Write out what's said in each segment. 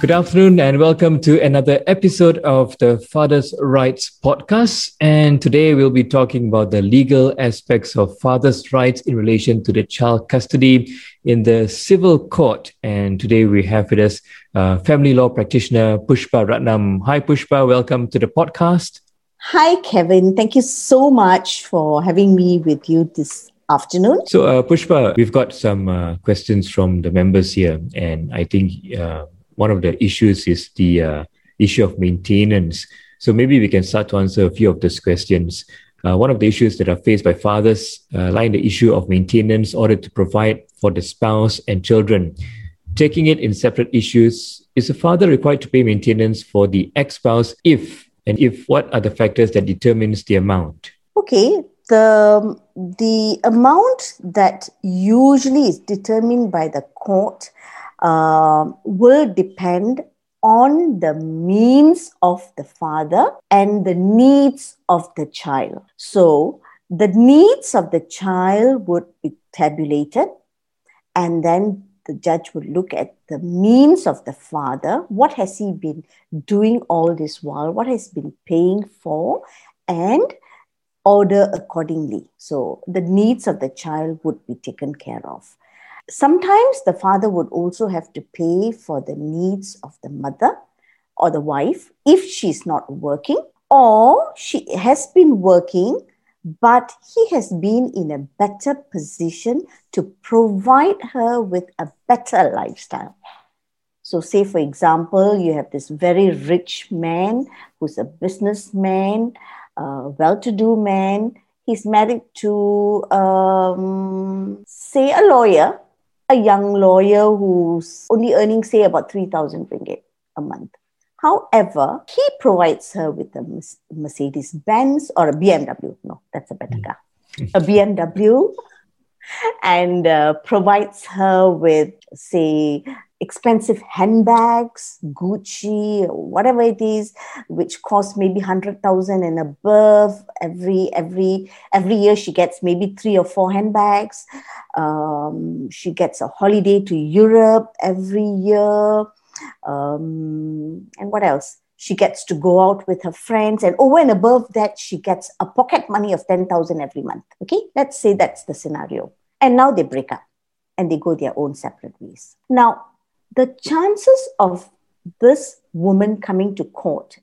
Good afternoon and welcome to another episode of the Father's Rights podcast. And today we'll be talking about the legal aspects of father's rights in relation to the child custody in the civil court. And today we have with us uh, family law practitioner Pushpa Ratnam. Hi, Pushpa. Welcome to the podcast. Hi, Kevin. Thank you so much for having me with you this afternoon. So, uh, Pushpa, we've got some uh, questions from the members here, and I think uh, one of the issues is the uh, issue of maintenance. So maybe we can start to answer a few of those questions. Uh, one of the issues that are faced by fathers uh, lie in the issue of maintenance order to provide for the spouse and children. Taking it in separate issues, is a father required to pay maintenance for the ex-spouse if and if what are the factors that determines the amount? Okay, the the amount that usually is determined by the court uh, will depend on the means of the father and the needs of the child. So, the needs of the child would be tabulated, and then the judge would look at the means of the father. What has he been doing all this while? What has been paying for? And order accordingly. So, the needs of the child would be taken care of. Sometimes the father would also have to pay for the needs of the mother or the wife if she's not working, or she has been working, but he has been in a better position to provide her with a better lifestyle. So, say for example, you have this very rich man who's a businessman, a well to do man. He's married to, um, say, a lawyer a young lawyer who's only earning, say, about 3,000 ringgit a month. However, he provides her with a Mercedes Benz or a BMW. No, that's a better car. A BMW and uh, provides her with, say, expensive handbags, Gucci, whatever it is, which cost maybe hundred thousand and above. Every every every year, she gets maybe three or four handbags. Um, she gets a holiday to Europe every year, um, and what else? She gets to go out with her friends, and over and above that, she gets a pocket money of ten thousand every month. Okay, let's say that's the scenario. And now they break up and they go their own separate ways. Now, the chances of this woman coming to court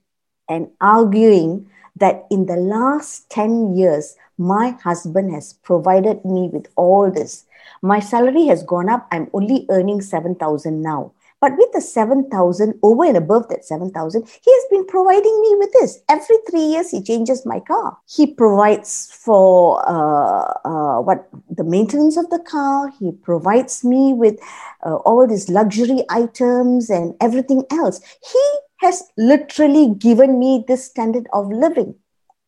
and arguing that in the last 10 years, my husband has provided me with all this. My salary has gone up. I'm only earning 7,000 now. But with the 7,000, over and above that 7,000, he has been providing me with this. Every three years, he changes my car. He provides for uh, uh, what the maintenance of the car. He provides me with uh, all these luxury items and everything else. He has literally given me this standard of living.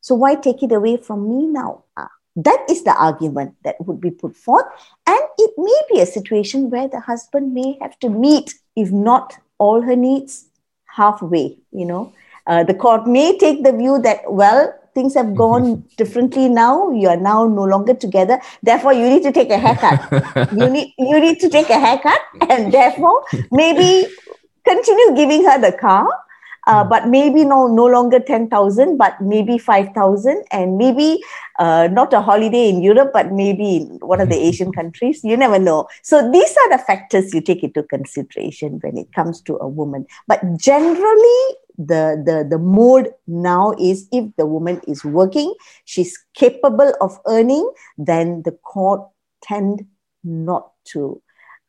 So why take it away from me now? Ah, that is the argument that would be put forth. And it may be a situation where the husband may have to meet if not all her needs, halfway. You know, uh, the court may take the view that well, things have gone differently now. You are now no longer together. Therefore, you need to take a haircut. you need you need to take a haircut, and therefore maybe continue giving her the car uh, hmm. but maybe no no longer 10000 but maybe 5000 and maybe uh, not a holiday in europe but maybe in one of the asian countries you never know. So these are the factors you take into consideration when it comes to a woman. But generally the, the the mode now is if the woman is working she's capable of earning then the court tend not to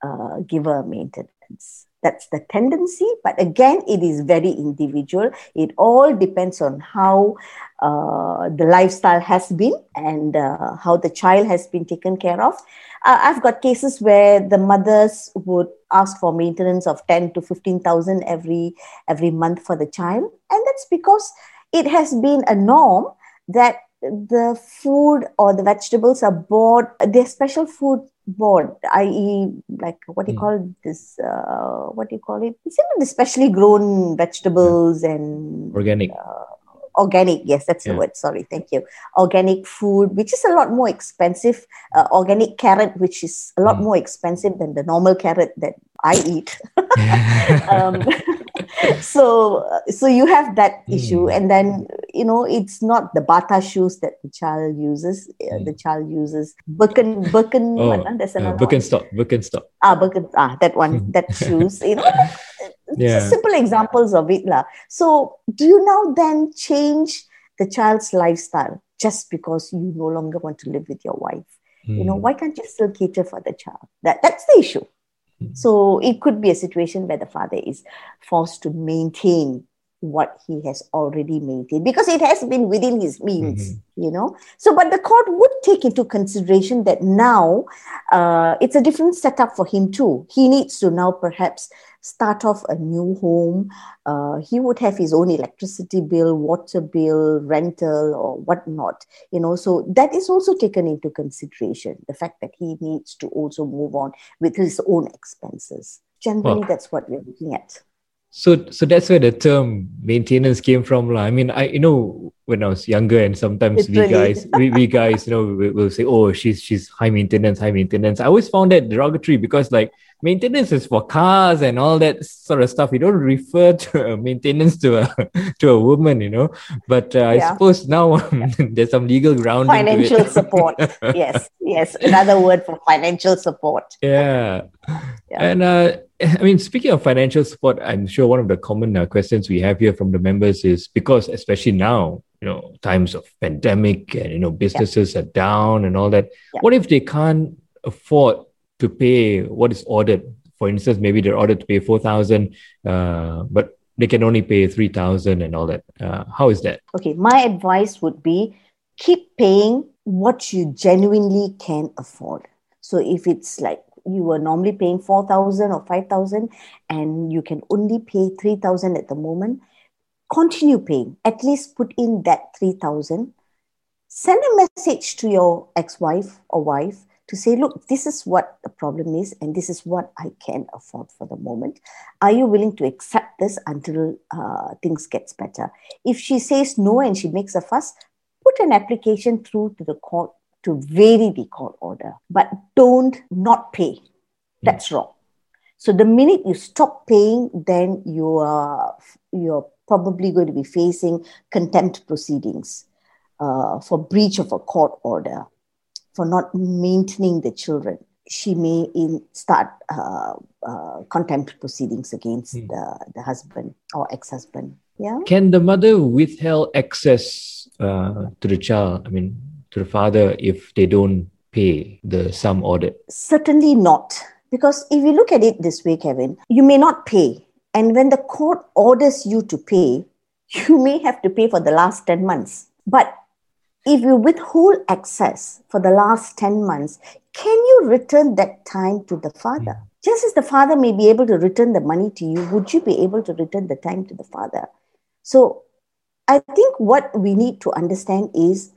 uh, give her maintenance that's the tendency, but again, it is very individual. It all depends on how uh, the lifestyle has been and uh, how the child has been taken care of. Uh, I've got cases where the mothers would ask for maintenance of ten to fifteen thousand every every month for the child, and that's because it has been a norm that the food or the vegetables are bought. They're special food board, i.e., like what do you mm. call this? Uh, what do you call it? It's even the specially grown vegetables yeah. and organic. Uh, organic, yes, that's yeah. the word. Sorry, thank you. Organic food, which is a lot more expensive. Uh, organic carrot, which is a lot mm. more expensive than the normal carrot that I eat. um, so so you have that mm. issue and then you know it's not the bata shoes that the child uses mm. the child uses birken birken oh, there's uh, birkenstock birkenstock ah birken ah that one that shoes you know yeah. simple examples of it la. so do you now then change the child's lifestyle just because you no longer want to live with your wife mm. you know hmm. why can't you still cater for the child that that's the issue so it could be a situation where the father is forced to maintain what he has already maintained because it has been within his means, mm-hmm. you know. So, but the court would take into consideration that now uh, it's a different setup for him too. He needs to now perhaps start off a new home. Uh, he would have his own electricity bill, water bill, rental, or whatnot. You know, so that is also taken into consideration. The fact that he needs to also move on with his own expenses. Generally, well, that's what we're looking at. So, so that's where the term maintenance came from, lah. I mean, I you know when I was younger, and sometimes we guys, we, we guys, you know, we, will say, "Oh, she's she's high maintenance, high maintenance." I always found that derogatory because, like, maintenance is for cars and all that sort of stuff. You don't refer to maintenance to a to a woman, you know. But uh, yeah. I suppose now there's some legal ground. Financial support, yes, yes, another word for financial support. Yeah, yeah. and. uh I mean, speaking of financial support, I'm sure one of the common uh, questions we have here from the members is because, especially now, you know, times of pandemic and you know businesses yeah. are down and all that. Yeah. What if they can't afford to pay what is ordered? For instance, maybe they're ordered to pay four thousand, uh, but they can only pay three thousand and all that. Uh, how is that? Okay, my advice would be keep paying what you genuinely can afford. So if it's like you were normally paying 4000 or 5000 and you can only pay 3000 at the moment continue paying. At least put in that 3000 send a message to your ex-wife or wife to say look this is what the problem is and this is what i can afford for the moment. Are you willing to accept this until uh, things gets better? If she says no and she makes a fuss put an application through to the court to vary the court order, but don't not pay. That's wrong. So the minute you stop paying, then you are you're probably going to be facing contempt proceedings uh, for breach of a court order, for not maintaining the children. She may in start uh, uh, contempt proceedings against mm. the, the husband or ex-husband. Yeah. Can the mother withhold access uh, to the child? I mean, to the father if they don't pay the sum ordered? Certainly not. Because if you look at it this way, Kevin, you may not pay. And when the court orders you to pay, you may have to pay for the last 10 months. But if you withhold access for the last 10 months, can you return that time to the father? Mm. Just as the father may be able to return the money to you, would you be able to return the time to the father? So I think what we need to understand is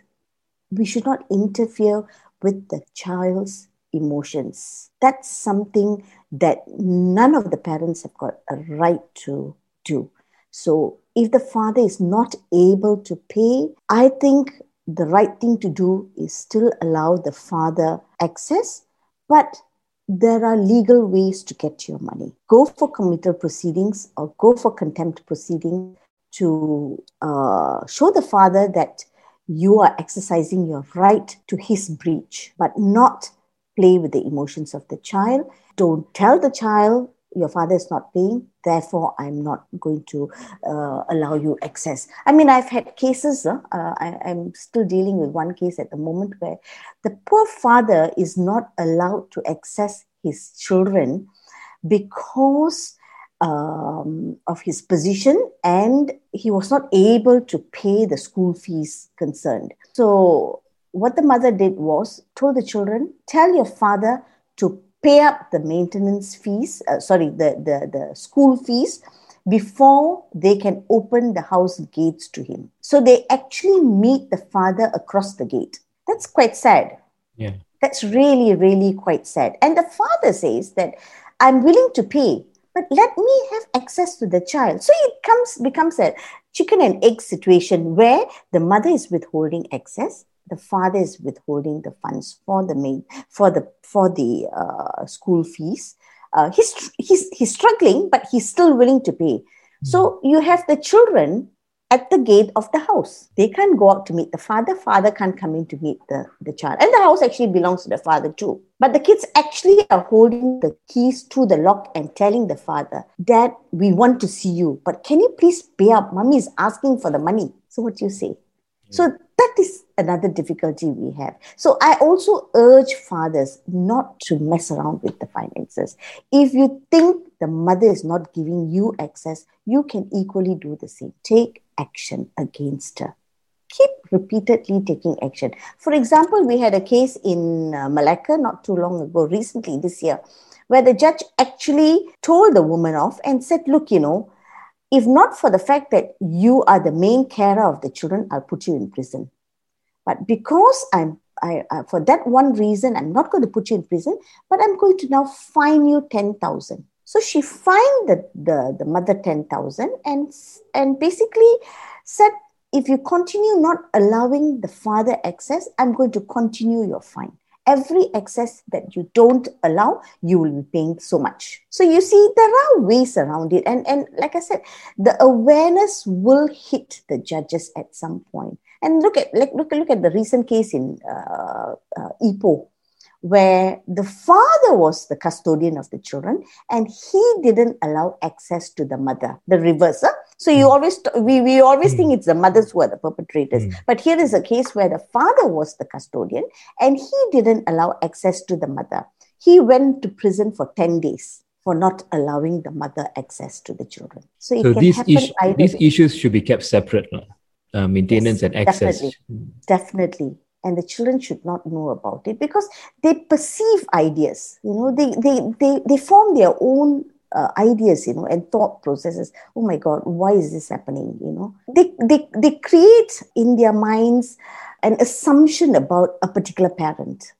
we should not interfere with the child's emotions. That's something that none of the parents have got a right to do. So, if the father is not able to pay, I think the right thing to do is still allow the father access, but there are legal ways to get your money. Go for committal proceedings or go for contempt proceeding to uh, show the father that you are exercising your right to his breach, but not play with the emotions of the child. Don't tell the child your father is not paying, therefore, I'm not going to uh, allow you access. I mean, I've had cases, uh, I, I'm still dealing with one case at the moment where the poor father is not allowed to access his children because um, of his position and he was not able to pay the school fees concerned. So, what the mother did was told the children, tell your father to pay up the maintenance fees, uh, sorry, the, the, the school fees before they can open the house gates to him. So they actually meet the father across the gate. That's quite sad. Yeah. That's really, really quite sad. And the father says that I'm willing to pay but let me have access to the child. So it comes becomes a chicken and egg situation where the mother is withholding access the father is withholding the funds for the main, for the for the uh, school fees. Uh, he's, he's, he's struggling, but he's still willing to pay. So you have the children at the gate of the house. They can't go out to meet the father. Father can't come in to meet the, the child. And the house actually belongs to the father too. But the kids actually are holding the keys to the lock and telling the father, Dad, we want to see you, but can you please pay up? Mommy is asking for the money. So what do you say? So that is another difficulty we have. So I also urge fathers not to mess around with the finances. If you think the mother is not giving you access, you can equally do the same. Take action against her. Keep repeatedly taking action. For example, we had a case in uh, Malacca not too long ago, recently this year, where the judge actually told the woman off and said, Look, you know, if not for the fact that you are the main carer of the children, I'll put you in prison. But because I'm I, uh, for that one reason, I'm not going to put you in prison, but I'm going to now fine you 10,000. So she fined the, the, the mother 10,000 and, and basically said, if you continue not allowing the father access, I'm going to continue your fine every excess that you don't allow, you will be paying so much. So you see, there are ways around it. And, and like I said, the awareness will hit the judges at some point. And look at like look, look at the recent case in uh, uh, Ipoh, where the father was the custodian of the children and he didn't allow access to the mother, the reverse. So you mm. always we, we always mm. think it's the mothers who are the perpetrators. Mm. But here is a case where the father was the custodian and he didn't allow access to the mother. He went to prison for 10 days for not allowing the mother access to the children. So, so these, these issues should be kept separate, uh, maintenance yes, and access. Definitely. definitely and the children should not know about it because they perceive ideas you know they they they, they form their own uh, ideas you know and thought processes. Oh my god why is this happening you know? They, they they create in their minds an assumption about a particular parent.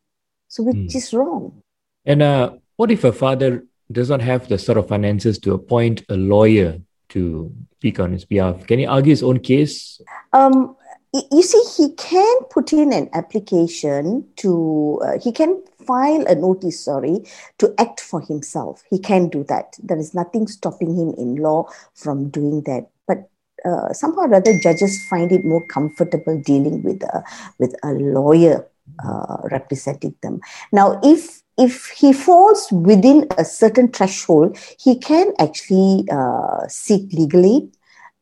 So which mm. is wrong. And uh, what if a father does not have the sort of finances to appoint a lawyer to speak on his behalf? Can he argue his own case? Um, you see, he can put in an application to, uh, he can file a notice, sorry, to act for himself. He can do that. There is nothing stopping him in law from doing that. But uh, somehow or other, judges find it more comfortable dealing with a, with a lawyer uh, representing them. Now, if if he falls within a certain threshold, he can actually uh, seek legal aid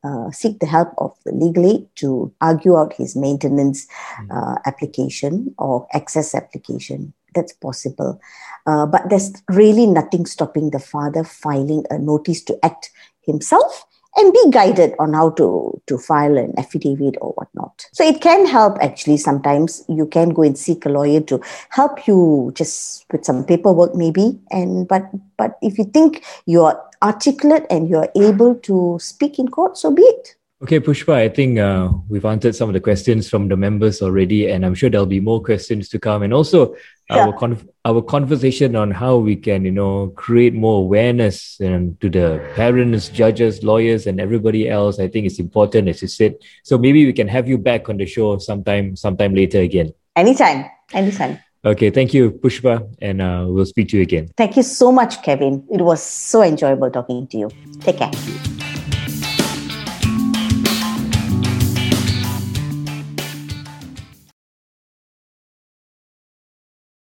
uh, seek the help of the legal aid to argue out his maintenance hmm. uh, application or access application. That's possible. Uh, but there's really nothing stopping the father filing a notice to act himself and be guided on how to, to file an affidavit or whatnot. So it can help actually sometimes. You can go and seek a lawyer to help you just with some paperwork maybe. And but but if you think you're articulate and you're able to speak in court, so be it. Okay, Pushpa, I think uh, we've answered some of the questions from the members already, and I'm sure there'll be more questions to come. And also, yeah. our con- our conversation on how we can, you know, create more awareness and to the parents, judges, lawyers, and everybody else. I think it's important, as you said. So maybe we can have you back on the show sometime, sometime later again. Anytime, anytime. Okay, thank you, Pushpa, and uh, we'll speak to you again. Thank you so much, Kevin. It was so enjoyable talking to you. Take care.